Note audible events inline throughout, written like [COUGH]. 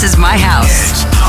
This is my house.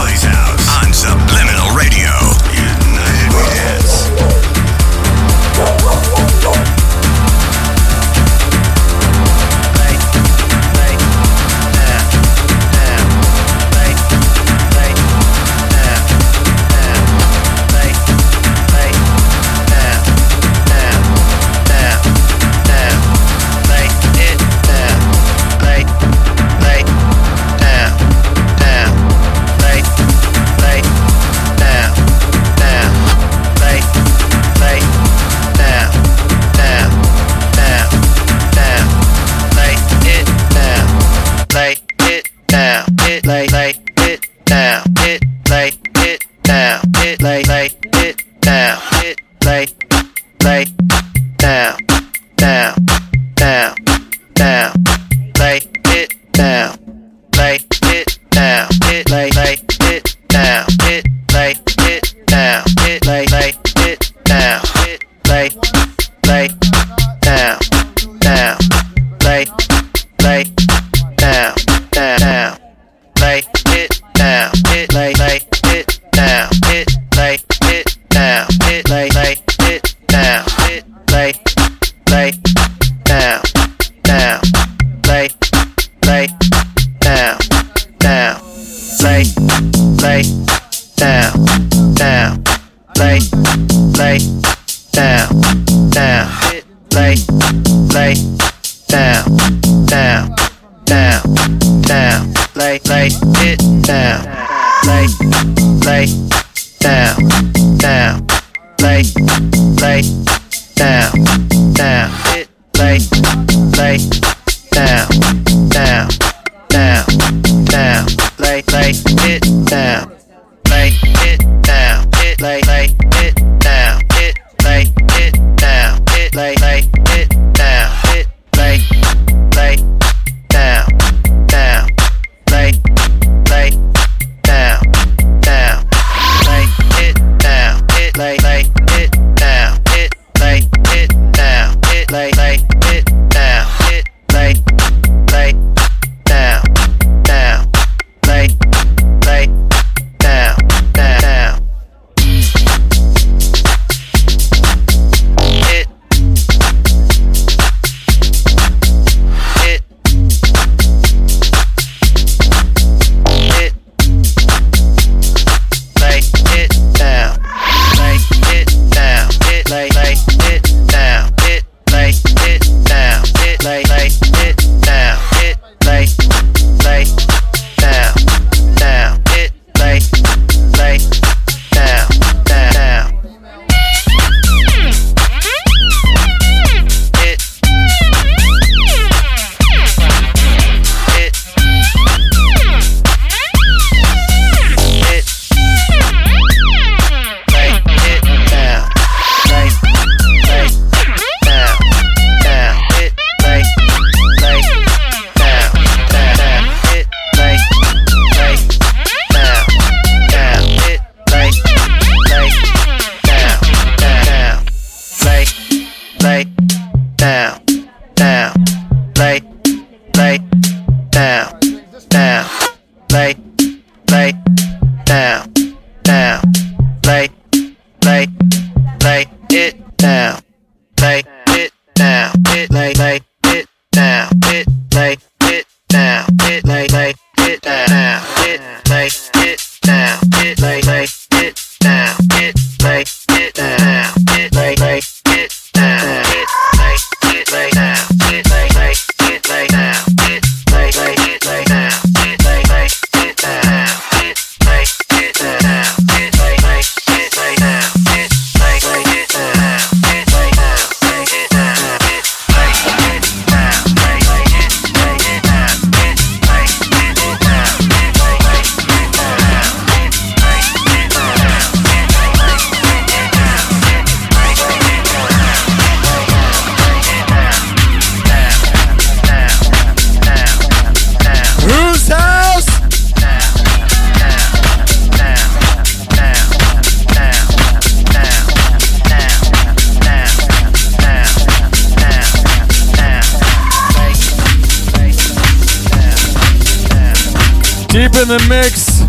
Deep in the mix,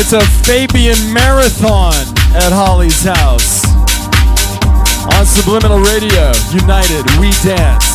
it's a Fabian marathon at Holly's house. On Subliminal Radio, United, we dance.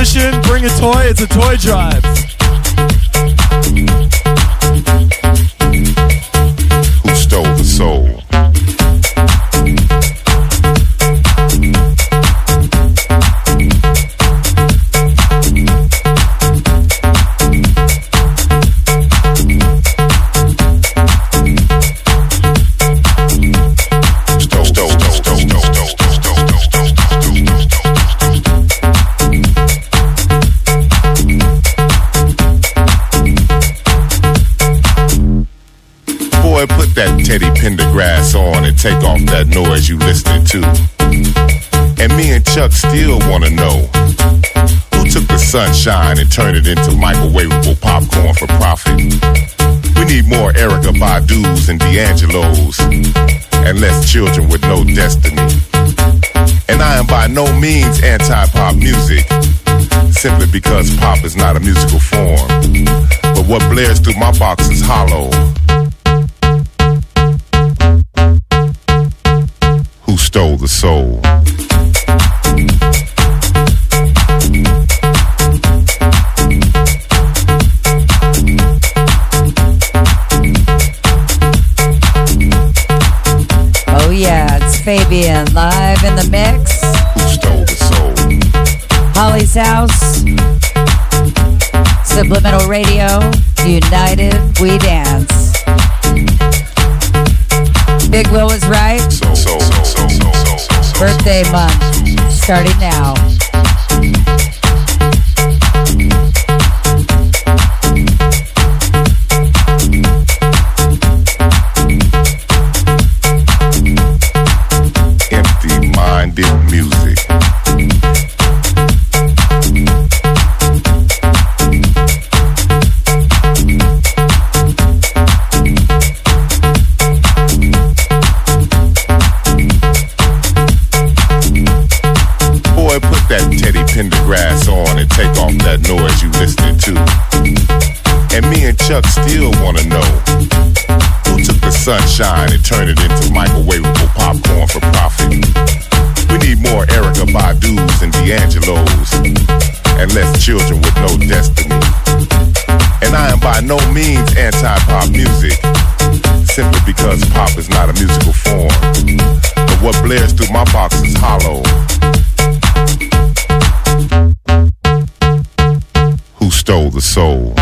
Bring a toy. It's a toy drive. Teddy Pendergrass on and take off that noise you listening to. And me and Chuck still wanna know who took the sunshine and turned it into microwavable popcorn for profit. We need more Erykah Badu's and D'Angelo's and less children with no destiny. And I am by no means anti-pop music, simply because pop is not a musical form. But what blares through my box is hollow. Who stole the soul? Oh yeah, it's Fabian live in the mix. Who stole the soul? Holly's house. Subliminal Radio. United we dance. Big Will is right. Soul, soul. Birthday month starting now. Pendergrass on and take off that noise you listening to. And me and Chuck still wanna know who took the sunshine and turned it into microwavable popcorn for profit. We need more Erykah Badu's and D'Angelo's and less children with no destiny. And I am by no means anti-pop music, simply because pop is not a musical form. But what blares through my box is hollow. Stole the soul?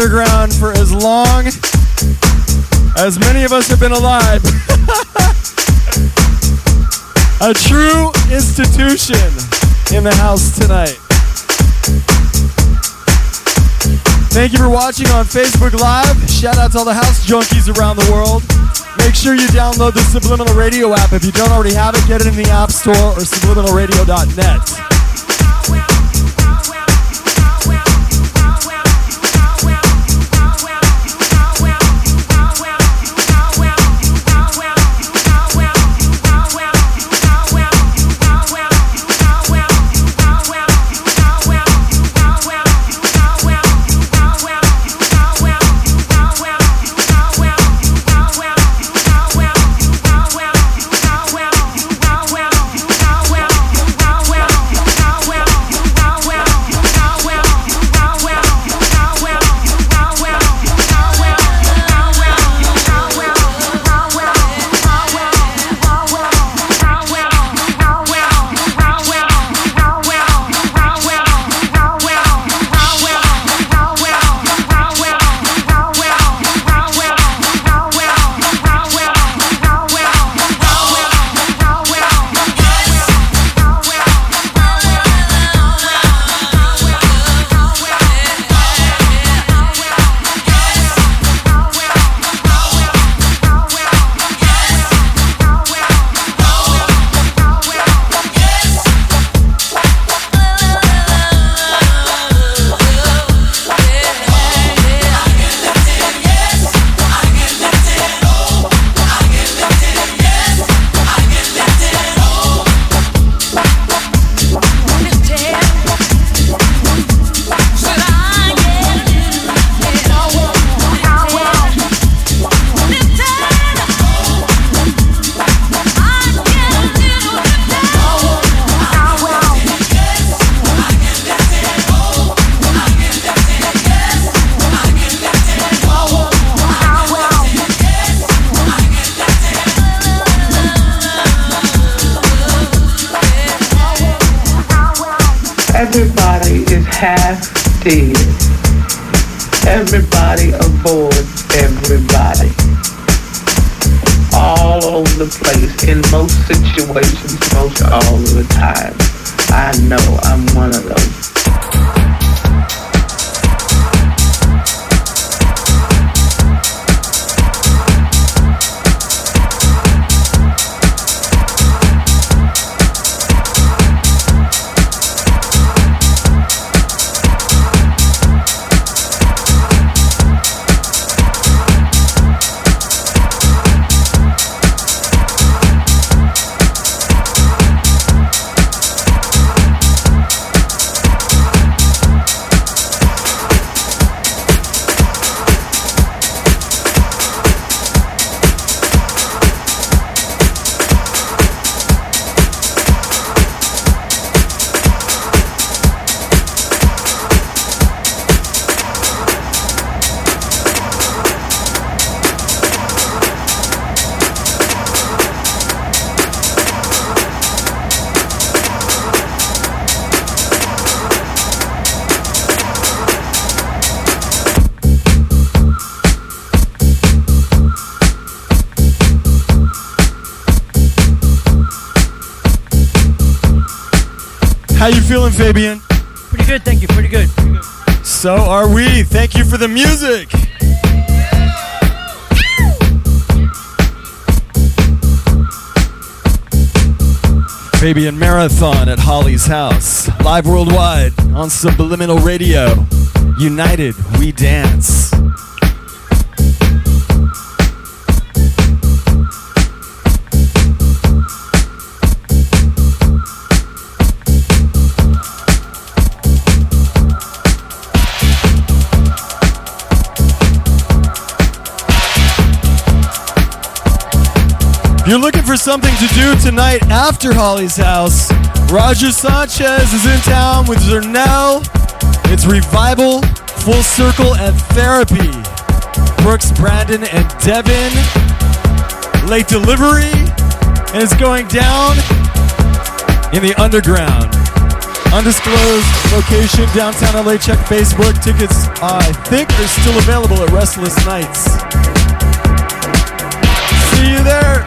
Underground for as long as many of us have been alive. [LAUGHS] A true institution in the house tonight. Thank you for watching on Facebook Live. Shout out to all the house junkies around the world. Make sure you download the Subliminal Radio app. If you don't already have it, get it in the App Store or subliminalradio.net. Feeling, Fabian? Pretty good, thank you. Pretty good. Pretty good. So are we. Thank you for the music. Fabian Marathon at Holly's house. Live worldwide on Subliminal Radio. United, we dance. Something to do tonight after Holly's house, Roger Sanchez is in town with Zernell. It's Revival, Full Circle, and Therapy. Brooks, Brandon, and Devin. Late delivery. And it's going down in the underground. Undisclosed location, downtown LA. Check Facebook. Tickets, uh, I think, are still available at Restless Nights. See you there.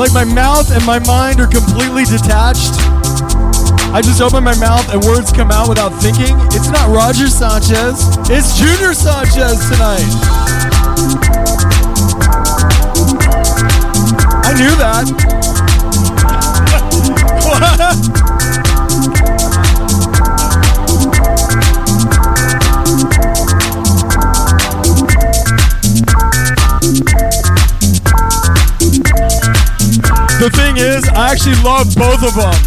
Like my mouth and my mind are completely detached. I just open my mouth and words come out without thinking. It's not Roger Sanchez, it's Junior Sanchez tonight. I knew that. [LAUGHS] I actually love both of them.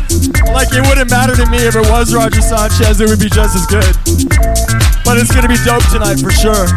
Like, it wouldn't matter to me if it was Roger Sanchez, it would be just as good. But it's gonna be dope tonight for sure.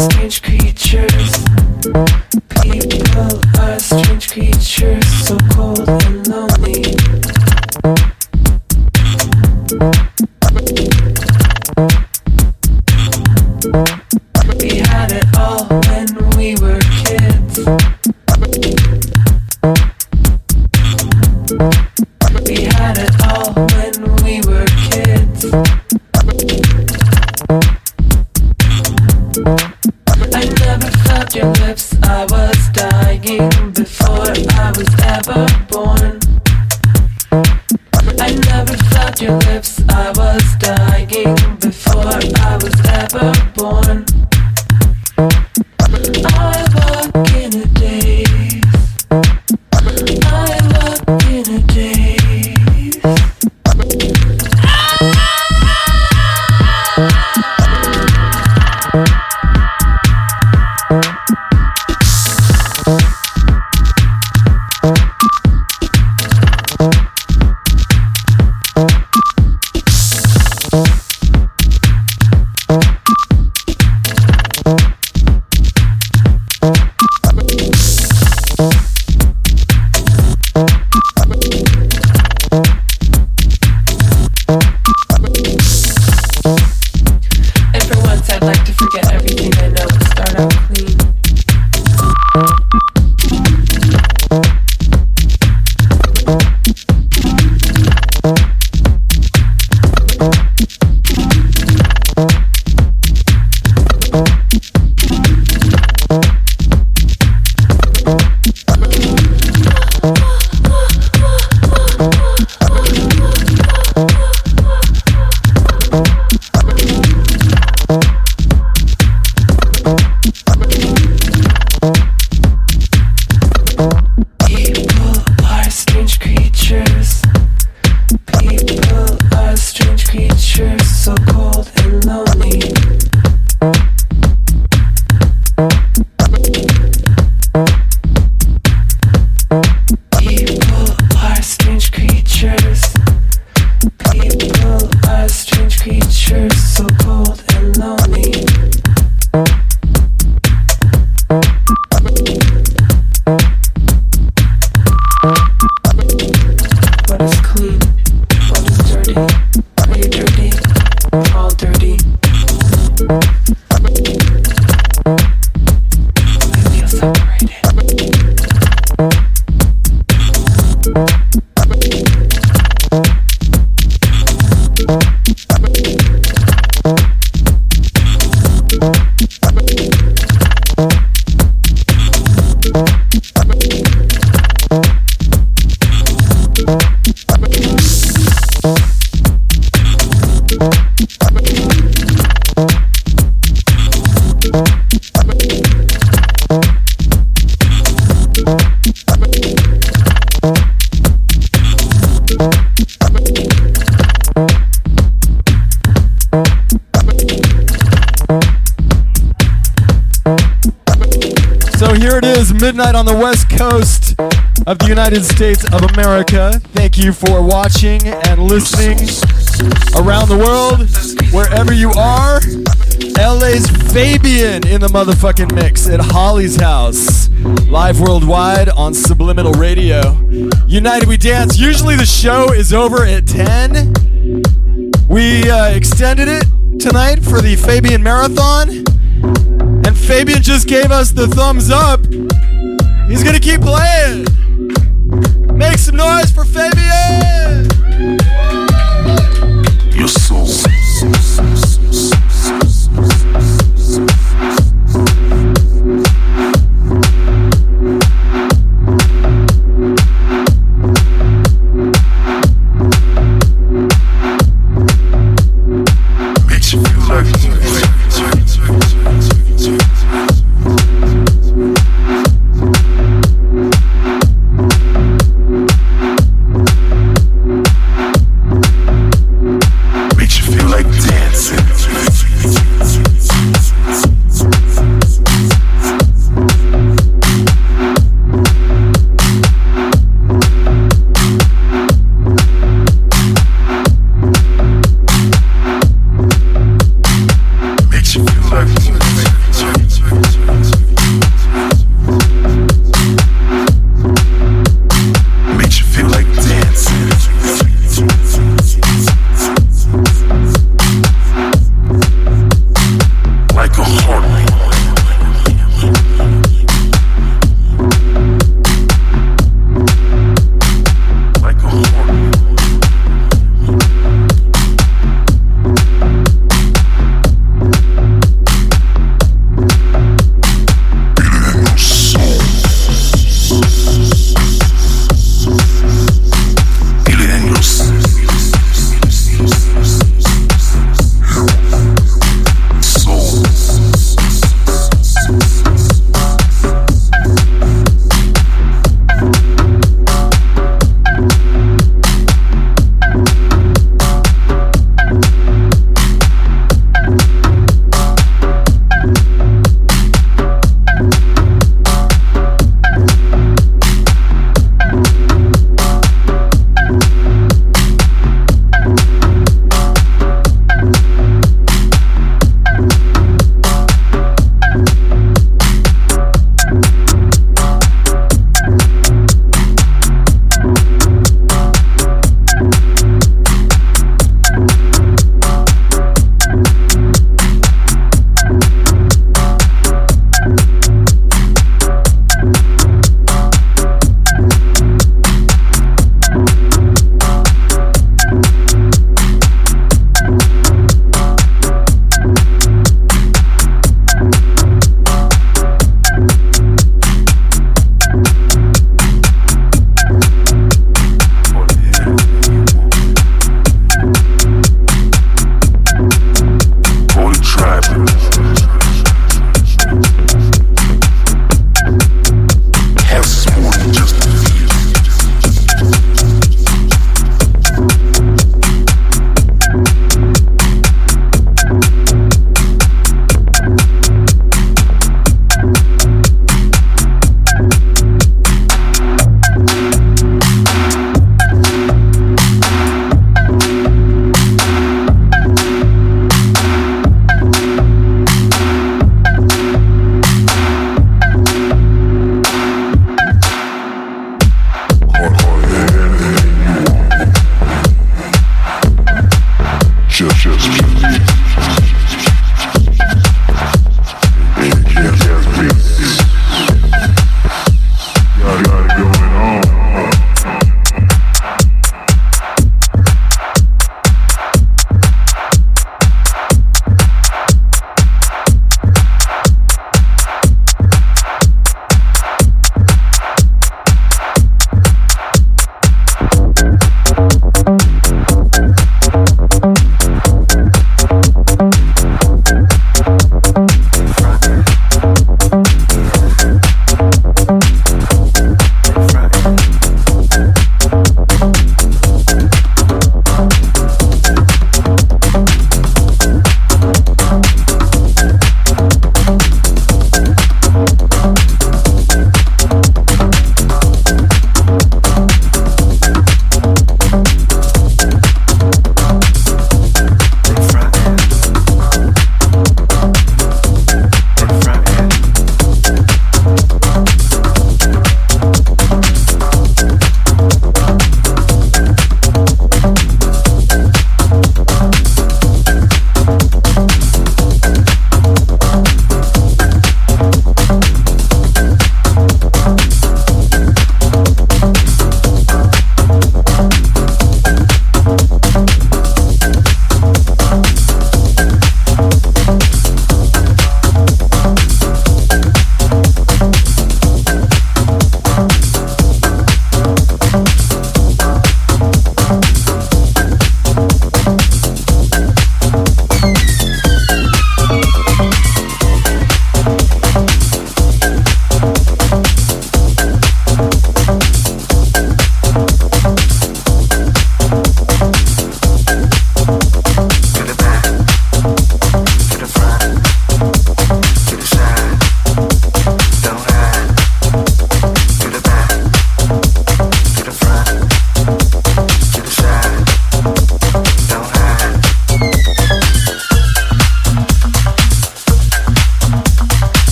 Strange creatures. People are strange creatures, midnight on the west coast of the United States of America. Thank you for watching and listening around the world, wherever you are. LA's Fabian in the motherfucking mix at Holly's house, live worldwide on Subliminal Radio. United We Dance. Usually the show is over at 10. We uh, extended it tonight for the Fabian Marathon. And Fabian just gave us the thumbs up. He's gonna keep playing. Make some noise for Fabian!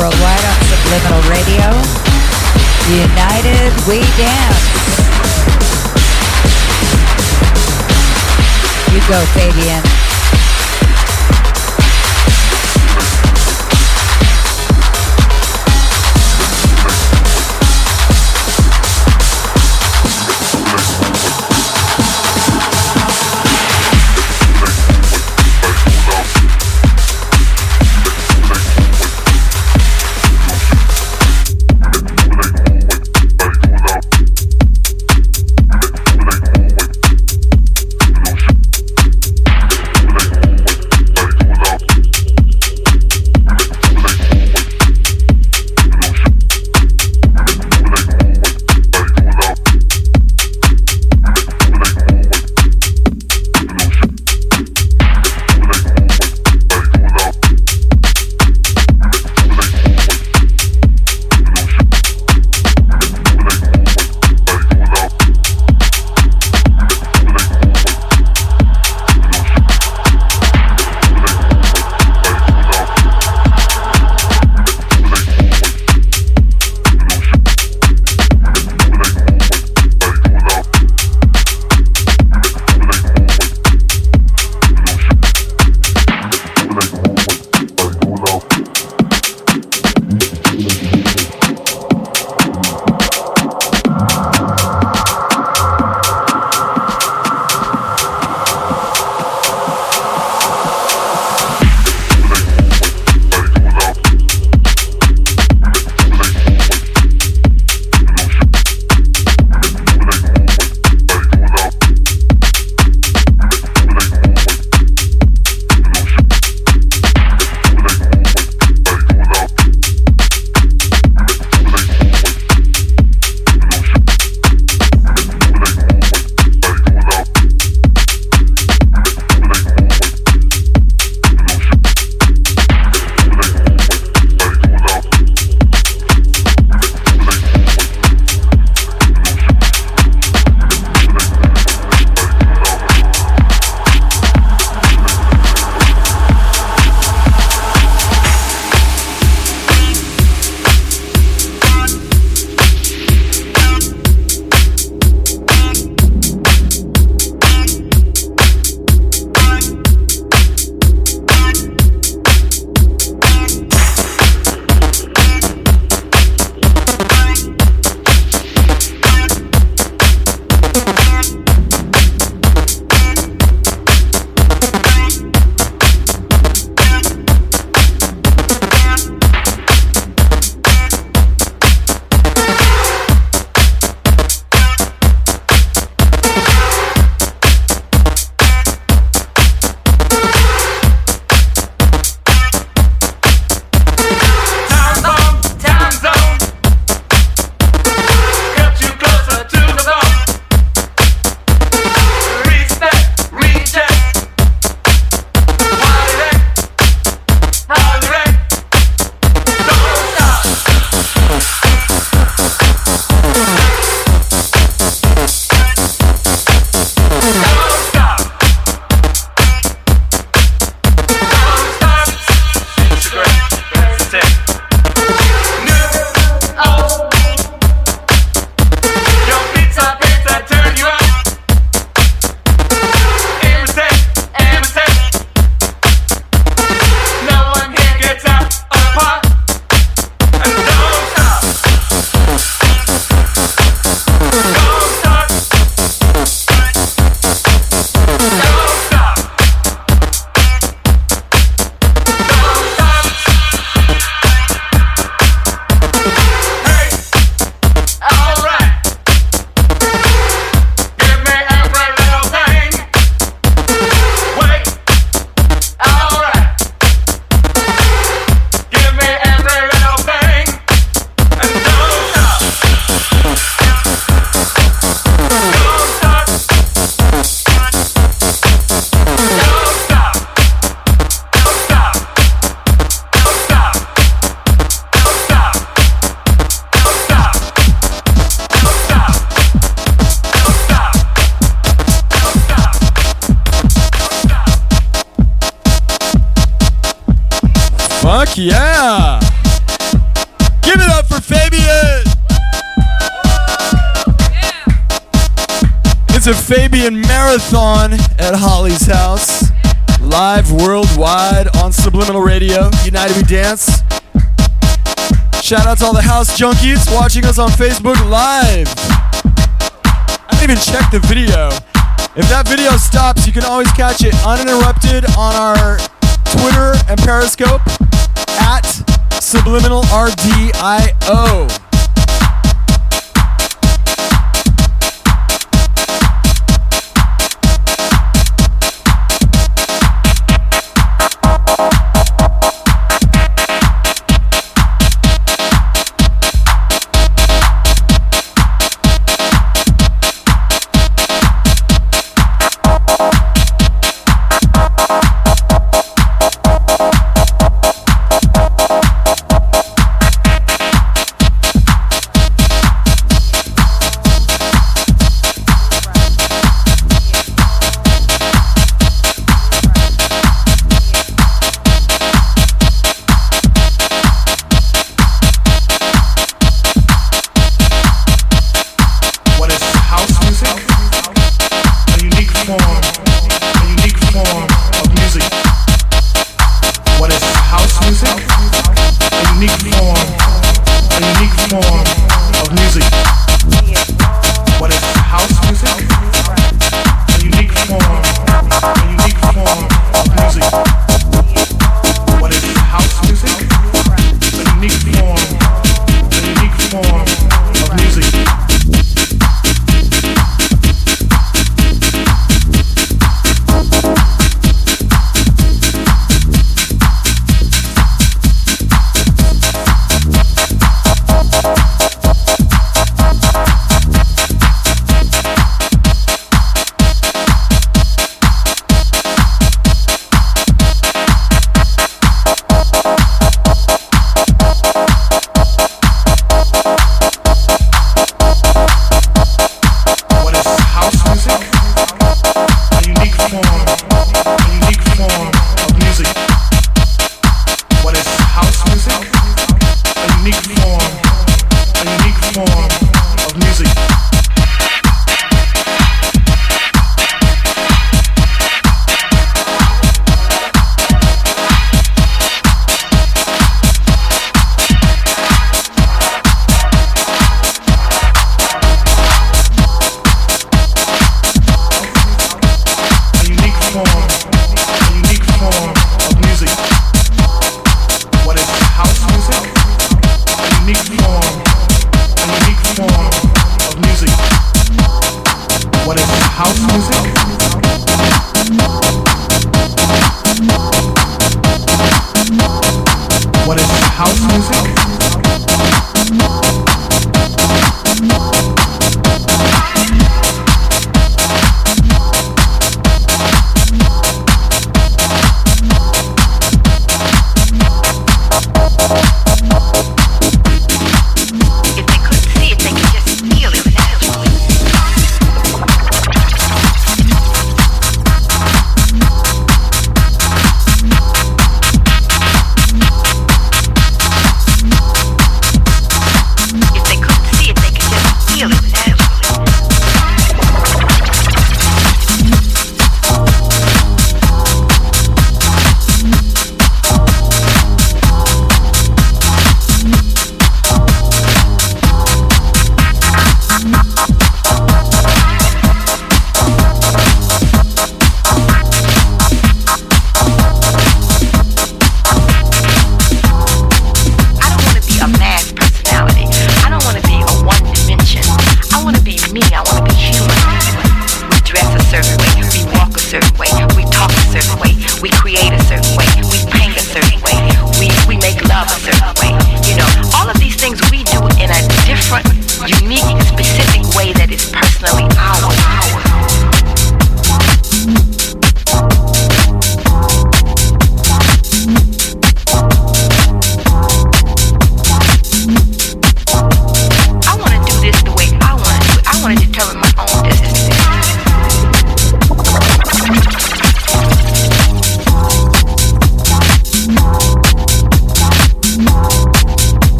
worldwide on Subliminal Radio. United we dance. You go, Fabian. Marathon at Holly's house. Live worldwide on Subliminal Radio. United We Dance. Shout out to all the house junkies watching us on Facebook Live. I didn't even check the video. If that video stops, you can always catch it uninterrupted on our Twitter and Periscope at Subliminal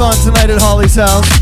tonight at Holly's house.